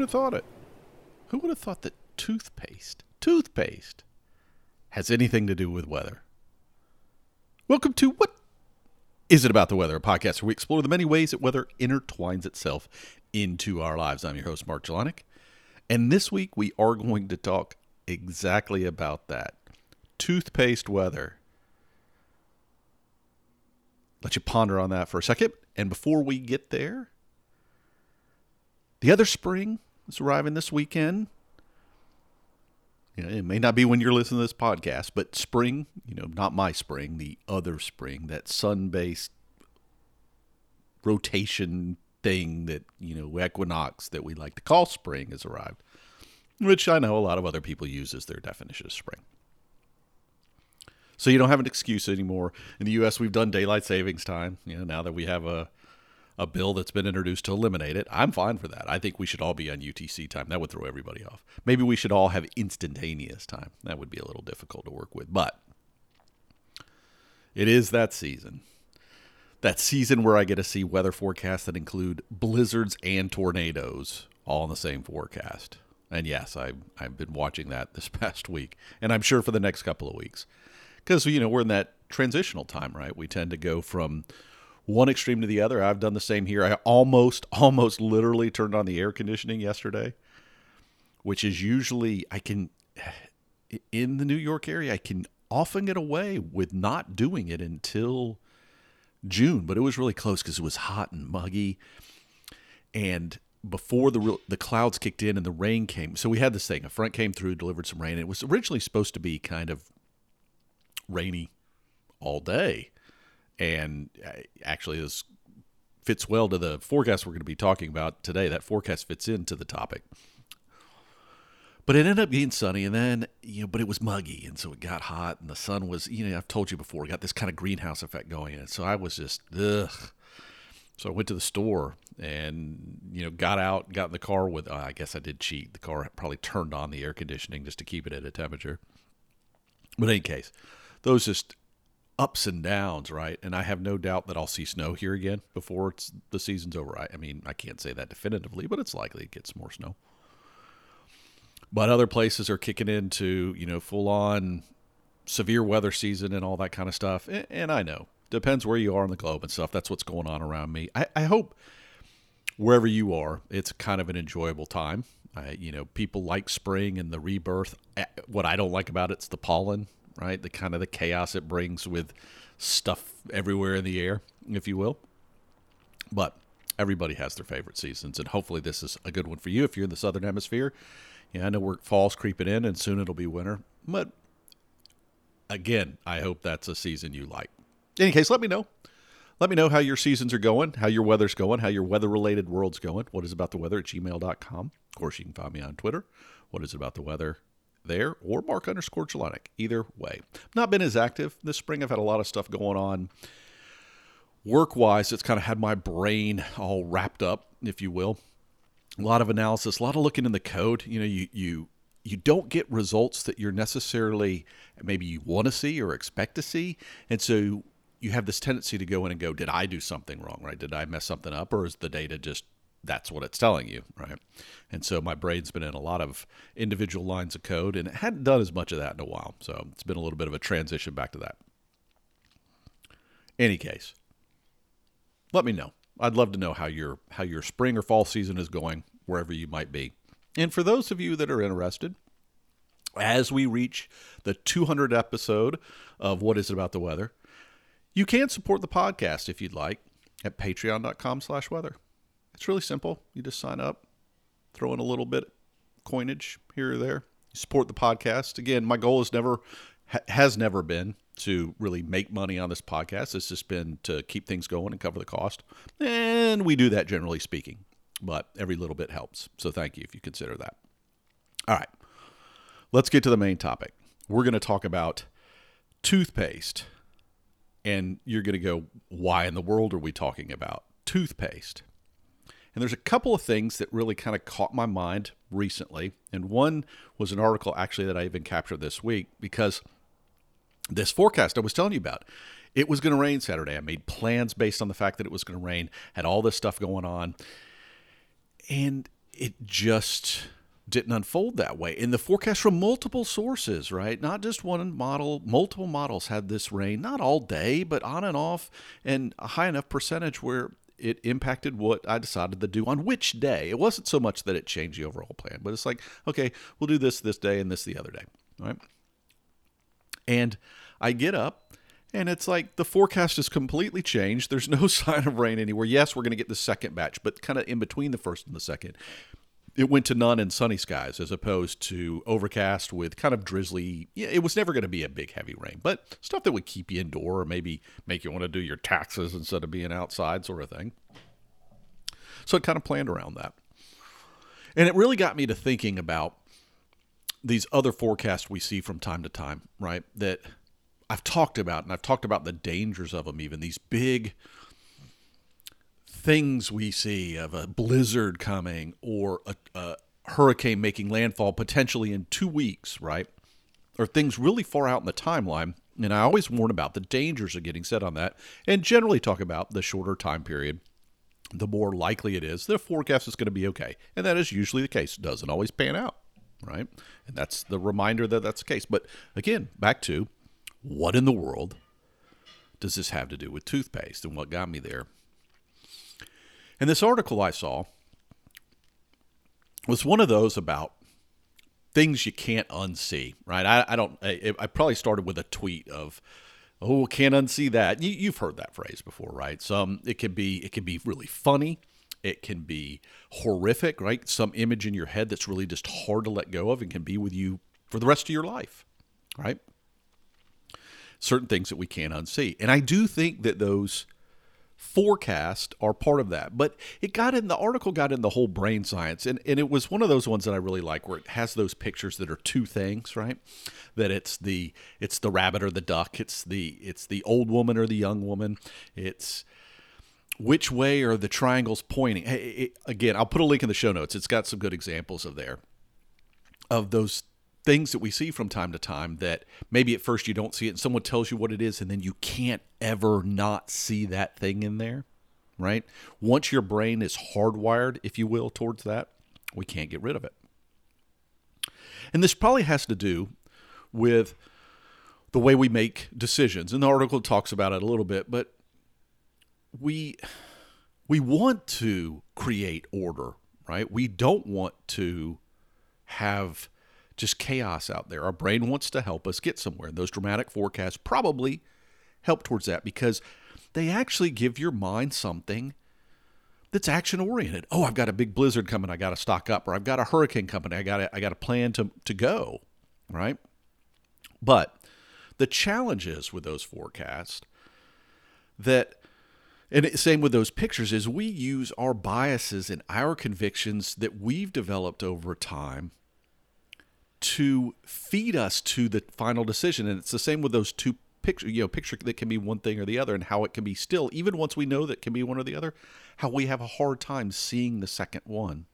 would have thought it? Who would have thought that toothpaste, toothpaste, has anything to do with weather? Welcome to What Is It About the Weather, a podcast where we explore the many ways that weather intertwines itself into our lives. I'm your host, Mark Jelonic. And this week we are going to talk exactly about that toothpaste weather. Let you ponder on that for a second. And before we get there, the other spring is arriving this weekend. You know, it may not be when you're listening to this podcast, but spring, you know, not my spring, the other spring, that sun based rotation thing that, you know, equinox that we like to call spring has arrived, which I know a lot of other people use as their definition of spring. So you don't have an excuse anymore. In the U.S., we've done daylight savings time. You know, now that we have a a bill that's been introduced to eliminate it, I'm fine for that. I think we should all be on UTC time. That would throw everybody off. Maybe we should all have instantaneous time. That would be a little difficult to work with, but it is that season. That season where I get to see weather forecasts that include blizzards and tornadoes all in the same forecast. And yes, I, I've been watching that this past week, and I'm sure for the next couple of weeks because you know we're in that transitional time, right? We tend to go from one extreme to the other. I've done the same here. I almost, almost literally turned on the air conditioning yesterday, which is usually I can in the New York area. I can often get away with not doing it until June, but it was really close because it was hot and muggy, and before the real, the clouds kicked in and the rain came. So we had this thing. A front came through, delivered some rain. It was originally supposed to be kind of rainy all day. And uh, actually, this fits well to the forecast we're going to be talking about today. That forecast fits into the topic. But it ended up being sunny, and then, you know, but it was muggy, and so it got hot, and the sun was, you know, I've told you before, got this kind of greenhouse effect going. And so I was just, ugh. So I went to the store and, you know, got out, got in the car with, uh, I guess I did cheat. The car probably turned on the air conditioning just to keep it at a temperature. But in any case, those just ups and downs, right? And I have no doubt that I'll see snow here again before it's the season's over. I, I mean, I can't say that definitively, but it's likely it gets more snow. But other places are kicking into, you know, full on severe weather season and all that kind of stuff. And, and I know, depends where you are on the globe and stuff. That's what's going on around me. I, I hope wherever you are, it's kind of an enjoyable time. I, you know, people like spring and the rebirth. What I don't like about it's the pollen right? The kind of the chaos it brings with stuff everywhere in the air, if you will. But everybody has their favorite seasons, and hopefully this is a good one for you if you're in the southern hemisphere. Yeah, I know we're fall's creeping in, and soon it'll be winter. But again, I hope that's a season you like. In any case, let me know. Let me know how your seasons are going, how your weather's going, how your weather related world's going. What is about the weather at gmail.com. Of course, you can find me on Twitter. What is about the weather there or Mark underscore Jelonic. Either way. Not been as active this spring. I've had a lot of stuff going on. Work wise, it's kind of had my brain all wrapped up, if you will. A lot of analysis, a lot of looking in the code. You know, you you you don't get results that you're necessarily maybe you want to see or expect to see. And so you have this tendency to go in and go, did I do something wrong, right? Did I mess something up or is the data just that's what it's telling you, right? And so my brain's been in a lot of individual lines of code and it hadn't done as much of that in a while. So it's been a little bit of a transition back to that. Any case, let me know. I'd love to know how your how your spring or fall season is going wherever you might be. And for those of you that are interested, as we reach the 200 episode of What Is It About the Weather, you can support the podcast if you'd like at patreon.com slash weather. It's really simple. You just sign up, throw in a little bit coinage here or there. You support the podcast. Again, my goal is never has never been to really make money on this podcast. It's just been to keep things going and cover the cost. And we do that generally speaking, but every little bit helps. So thank you if you consider that. All right. Let's get to the main topic. We're going to talk about toothpaste. And you're going to go, why in the world are we talking about toothpaste? And there's a couple of things that really kind of caught my mind recently. And one was an article actually that I even captured this week because this forecast I was telling you about, it was going to rain Saturday. I made plans based on the fact that it was going to rain, had all this stuff going on. And it just didn't unfold that way. In the forecast from multiple sources, right? Not just one model, multiple models had this rain, not all day, but on and off, and a high enough percentage where it impacted what I decided to do on which day. It wasn't so much that it changed the overall plan, but it's like, okay, we'll do this this day and this the other day, right? And I get up and it's like the forecast is completely changed. There's no sign of rain anywhere. Yes, we're going to get the second batch, but kind of in between the first and the second, it went to none and sunny skies as opposed to overcast with kind of drizzly. Yeah, it was never going to be a big heavy rain, but stuff that would keep you indoor or maybe make you want to do your taxes instead of being outside, sort of thing. So it kind of planned around that. And it really got me to thinking about these other forecasts we see from time to time, right? That I've talked about, and I've talked about the dangers of them, even these big things we see of a blizzard coming or a, a hurricane making landfall potentially in two weeks, right? Or things really far out in the timeline. And I always warn about the dangers of getting set on that and generally talk about the shorter time period, the more likely it is the forecast is going to be okay. And that is usually the case. It doesn't always pan out, right? And that's the reminder that that's the case. But again, back to what in the world does this have to do with toothpaste and what got me there? And this article I saw was one of those about things you can't unsee, right? I, I don't, I, I, probably started with a tweet of, oh, can't unsee that. You, you've heard that phrase before, right? Some, it can be, it can be really funny. It can be horrific, right? Some image in your head that's really just hard to let go of and can be with you for the rest of your life, right? Certain things that we can't unsee. And I do think that those forecast are part of that. But it got in the article got in the whole brain science and, and it was one of those ones that I really like where it has those pictures that are two things, right? That it's the it's the rabbit or the duck, it's the it's the old woman or the young woman. It's which way are the triangles pointing? Hey, it, again, I'll put a link in the show notes. It's got some good examples of there of those things that we see from time to time that maybe at first you don't see it and someone tells you what it is and then you can't ever not see that thing in there, right? Once your brain is hardwired, if you will, towards that, we can't get rid of it. And this probably has to do with the way we make decisions. And the article talks about it a little bit, but we we want to create order, right? We don't want to have just chaos out there. Our brain wants to help us get somewhere. Those dramatic forecasts probably help towards that because they actually give your mind something that's action oriented. Oh, I've got a big blizzard coming, I got to stock up, or I've got a hurricane coming, I got I got a plan to to go, right? But the challenges with those forecasts that and same with those pictures is we use our biases and our convictions that we've developed over time to feed us to the final decision. And it's the same with those two picture, you know, picture that can be one thing or the other, and how it can be still, even once we know that can be one or the other, how we have a hard time seeing the second one,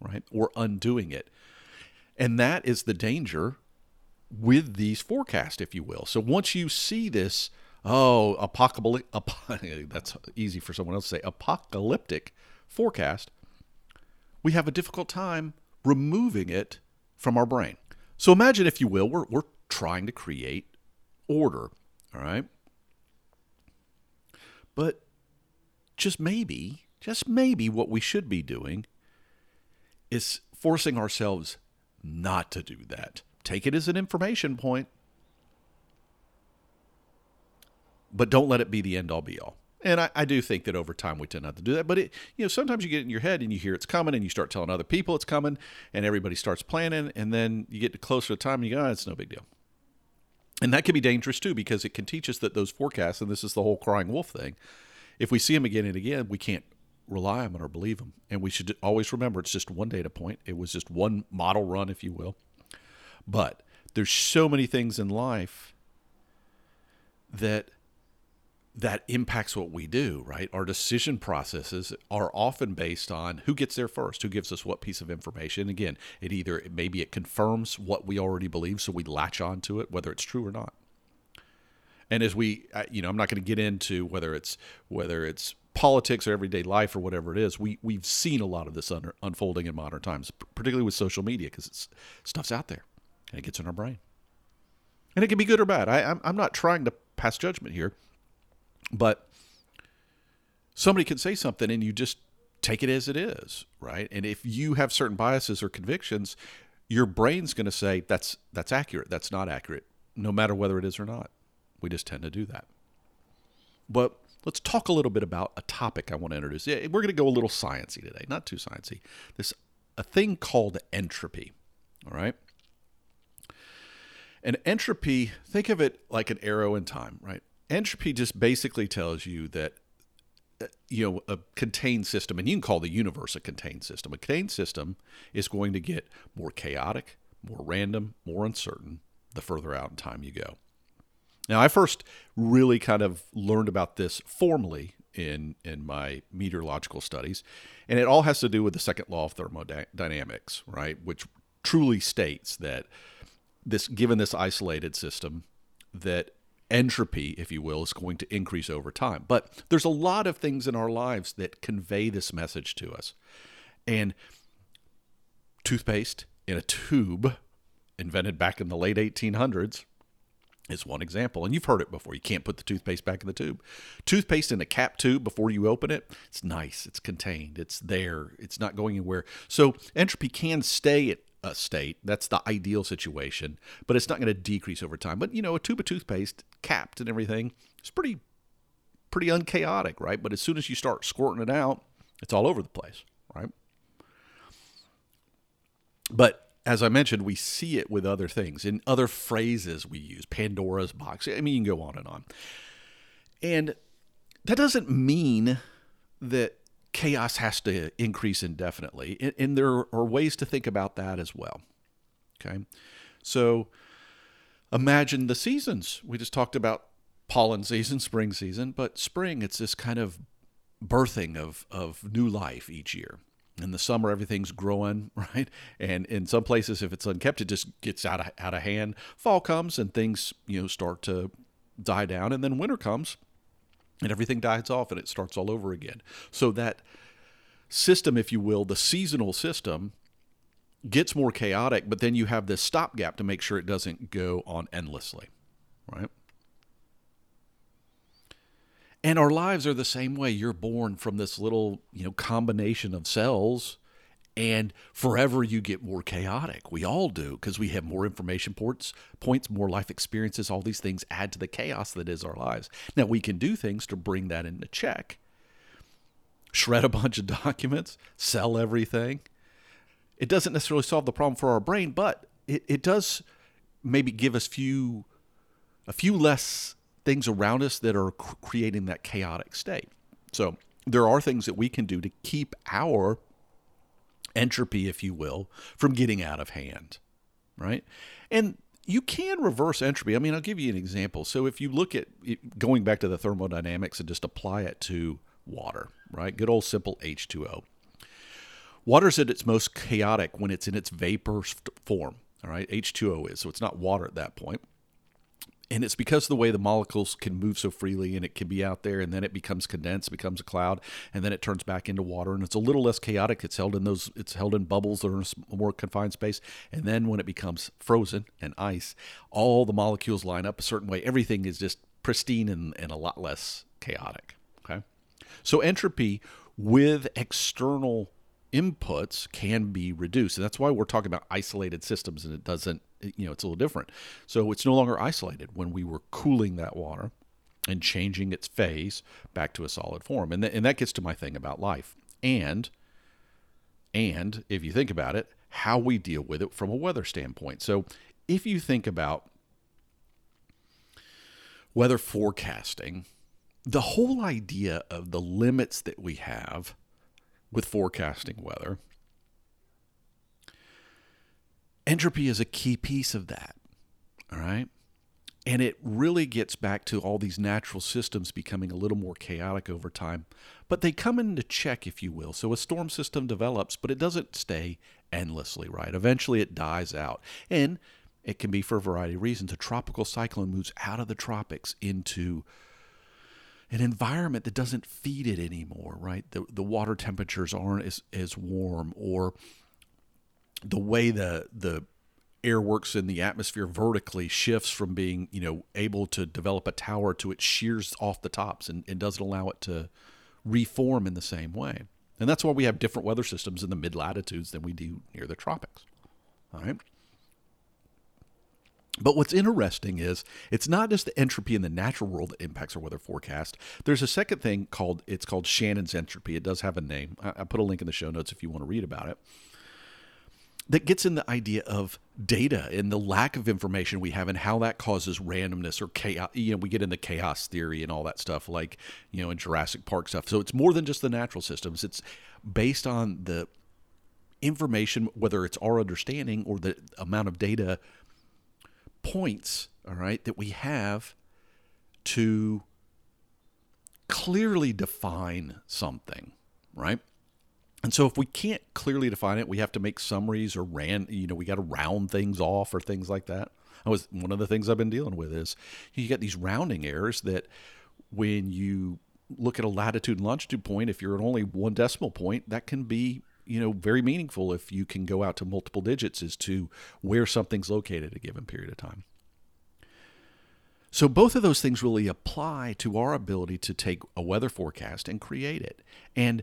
right, or undoing it. And that is the danger with these forecasts, if you will. So once you see this, oh, apocalyptic, that's easy for someone else to say, apocalyptic forecast, we have a difficult time removing it from our brain. So imagine, if you will, we're, we're trying to create order, all right? But just maybe, just maybe what we should be doing is forcing ourselves not to do that. Take it as an information point, but don't let it be the end all be all. And I, I, do think that over time we tend not to do that. But it, you know, sometimes you get in your head and you hear it's coming, and you start telling other people it's coming, and everybody starts planning, and then you get closer to time, and you go, oh, it's no big deal. And that can be dangerous too because it can teach us that those forecasts, and this is the whole crying wolf thing, if we see them again and again, we can't rely on them or believe them. And we should always remember it's just one data point. It was just one model run, if you will. But there's so many things in life that that impacts what we do, right? Our decision processes are often based on who gets there first, who gives us what piece of information. Again, it either maybe it confirms what we already believe, so we latch on to it, whether it's true or not. And as we, uh, you know, I'm not going to get into whether it's whether it's politics or everyday life or whatever it is, we we've seen a lot of this under, unfolding in modern times, particularly with social media, because it's stuff's out there and it gets in our brain, and it can be good or bad. I, I'm I'm not trying to pass judgment here, but somebody can say something and you just take it as it is, right? And if you have certain biases or convictions, your brain's going to say that's that's accurate, that's not accurate, no matter whether it is or not. We just tend to do that. But let's talk a little bit about a topic I want to introduce. We're going to go a little sciency today, not too sciency. This a thing called entropy. All right. And entropy, think of it like an arrow in time, right? Entropy just basically tells you that uh, you know a contained system and you can call the universe a contained system a contained system is going to get more chaotic more random more uncertain the further out in time you go now, I first really kind of learned about this formally in in my meteorological studies, and it all has to do with the second law of thermodynamics, right? Which truly states that this given this isolated system that entropy, if you will, is going to increase over time. But there's a lot of things in our lives that convey this message to us. And toothpaste in a tube, invented back in the late 1800s, is one example. And you've heard it before. You can't put the toothpaste back in the tube. Toothpaste in a cap tube before you open it, it's nice. It's contained. It's there. It's not going anywhere. So entropy can stay at state. That's the ideal situation, but it's not going to decrease over time. But you know, a tube of toothpaste capped and everything, it's pretty pretty unchaotic, right? But as soon as you start squirting it out, it's all over the place, right? But as I mentioned, we see it with other things in other phrases we use, Pandora's box. I mean, you can go on and on. And that doesn't mean that chaos has to increase indefinitely. And there are ways to think about that as well. Okay. So imagine the seasons. We just talked about pollen season, spring season, but spring, it's this kind of birthing of, of new life each year in the summer everything's growing right and in some places if it's unkept it just gets out of out of hand fall comes and things you know start to die down and then winter comes and everything dies off and it starts all over again so that system if you will the seasonal system gets more chaotic but then you have this stopgap to make sure it doesn't go on endlessly right and our lives are the same way. You're born from this little, you know, combination of cells and forever you get more chaotic. We all do because we have more information ports, points, more life experiences, all these things add to the chaos that is our lives. Now we can do things to bring that into check. Shred a bunch of documents, sell everything. It doesn't necessarily solve the problem for our brain, but it, it does maybe give us few a few less things around us that are creating that chaotic state. So there are things that we can do to keep our entropy, if you will, from getting out of hand, right? And you can reverse entropy. I mean, I'll give you an example. So if you look at going back to the thermodynamics and just apply it to water, right? Good old simple H2O. Water's at its most chaotic when it's in its vapor form, all right? H2O is. So it's not water at that point and it's because the way the molecules can move so freely and it can be out there and then it becomes condensed becomes a cloud and then it turns back into water and it's a little less chaotic. It's held in those it's held in bubbles that are in a more confined space and then when it becomes frozen and ice all the molecules line up a certain way. Everything is just pristine and, and a lot less chaotic okay? So entropy with external inputs can be reduced and that's why we're talking about isolated systems and it doesn't you know, it's a little different. So it's no longer isolated when we were cooling that water and changing its phase back to a solid form. And, th- and that gets to my thing about life. And and if you think about it, how we deal with it from a weather standpoint. So if you think about weather forecasting, the whole idea of the limits that we have with forecasting weather Entropy is a key piece of that. All right. And it really gets back to all these natural systems becoming a little more chaotic over time. But they come into check, if you will. So a storm system develops, but it doesn't stay endlessly, right? Eventually it dies out. And it can be for a variety of reasons. A tropical cyclone moves out of the tropics into an environment that doesn't feed it anymore, right? The, the water temperatures aren't as, as warm, or the way the, the air works in the atmosphere vertically shifts from being, you know, able to develop a tower to it shears off the tops and, and doesn't allow it to reform in the same way. And that's why we have different weather systems in the mid latitudes than we do near the tropics. All right. But what's interesting is it's not just the entropy in the natural world that impacts our weather forecast. There's a second thing called it's called Shannon's entropy. It does have a name. I, I put a link in the show notes if you want to read about it. That gets in the idea of data and the lack of information we have and how that causes randomness or chaos. You know, we get into chaos theory and all that stuff, like you know in Jurassic Park stuff. So it's more than just the natural systems. It's based on the information, whether it's our understanding or the amount of data points, all right, that we have to clearly define something, right? And so if we can't clearly define it, we have to make summaries or ran, you know, we got to round things off or things like that. I was one of the things I've been dealing with is you get these rounding errors that when you look at a latitude and longitude point, if you're at only one decimal point, that can be you know very meaningful if you can go out to multiple digits as to where something's located at a given period of time. So both of those things really apply to our ability to take a weather forecast and create it. And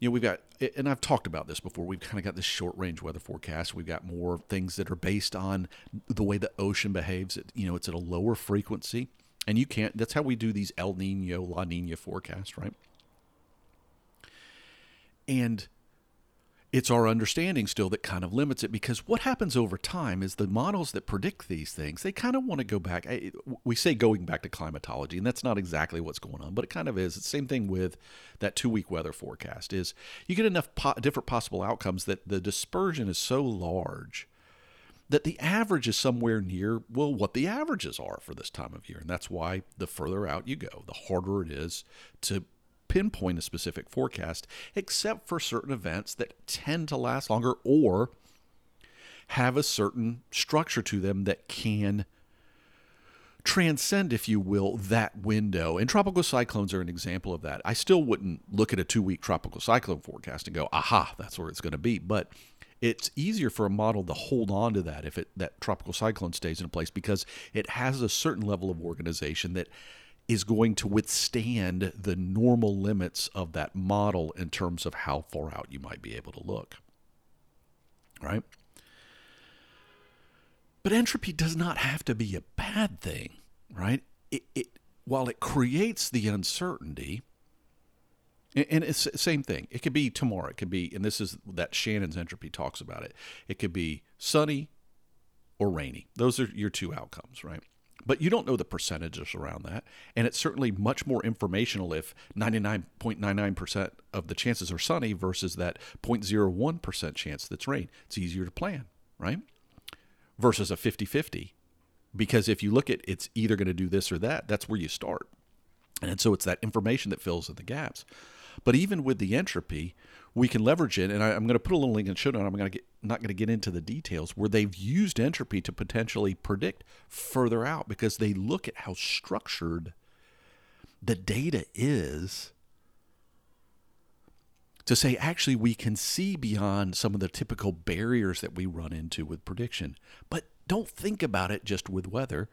you know, we've got, and I've talked about this before. We've kind of got this short range weather forecast. We've got more things that are based on the way the ocean behaves. It, you know, it's at a lower frequency, and you can't. That's how we do these El Nino, La Nina forecasts, right? And it's our understanding still that kind of limits it because what happens over time is the models that predict these things they kind of want to go back we say going back to climatology and that's not exactly what's going on but it kind of is. The same thing with that two week weather forecast is you get enough po- different possible outcomes that the dispersion is so large that the average is somewhere near well what the averages are for this time of year and that's why the further out you go the harder it is to pinpoint a specific forecast, except for certain events that tend to last longer or have a certain structure to them that can transcend, if you will, that window. And tropical cyclones are an example of that. I still wouldn't look at a two week tropical cyclone forecast and go, aha, that's where it's going to be. But it's easier for a model to hold on to that if it that tropical cyclone stays in place because it has a certain level of organization that is going to withstand the normal limits of that model in terms of how far out you might be able to look. Right? But entropy does not have to be a bad thing, right? It, it while it creates the uncertainty, and it's the same thing. It could be tomorrow. It could be, and this is that Shannon's entropy talks about it. It could be sunny or rainy. Those are your two outcomes, right? But you don't know the percentages around that. And it's certainly much more informational if 99.99% of the chances are sunny versus that 0.01% chance that's rain. It's easier to plan, right? Versus a 50 50. Because if you look at it's either going to do this or that, that's where you start. And so it's that information that fills in the gaps. But even with the entropy, we can leverage it. And I, am going to put a little link in the show note. I'm going to get not going to get into the details where they've used entropy to potentially predict further out because they look at how structured the data is to say actually we can see beyond some of the typical barriers that we run into with prediction. But don't think about it just with weather.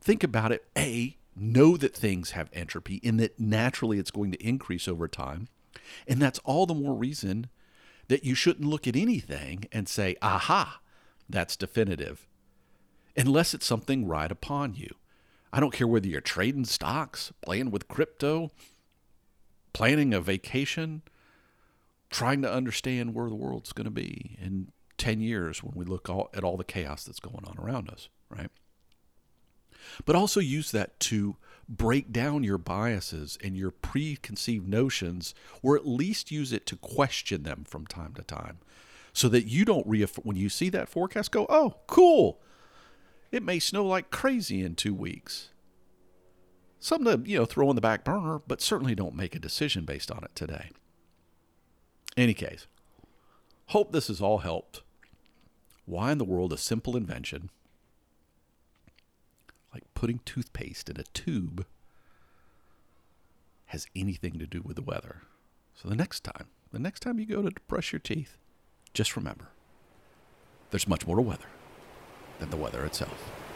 Think about it a know that things have entropy and that naturally it's going to increase over time. And that's all the more reason that you shouldn't look at anything and say, aha, that's definitive, unless it's something right upon you. I don't care whether you're trading stocks, playing with crypto, planning a vacation, trying to understand where the world's going to be in 10 years when we look all, at all the chaos that's going on around us, right? but also use that to break down your biases and your preconceived notions, or at least use it to question them from time to time so that you don't reaffirm when you see that forecast go, oh, cool. It may snow like crazy in two weeks. Something to, you know, throw in the back burner, but certainly don't make a decision based on it today. Any case, hope this has all helped. Why in the world a simple invention putting toothpaste in a tube has anything to do with the weather. So the next time, the next time you go to brush your teeth, just remember there's much more to weather than the weather itself.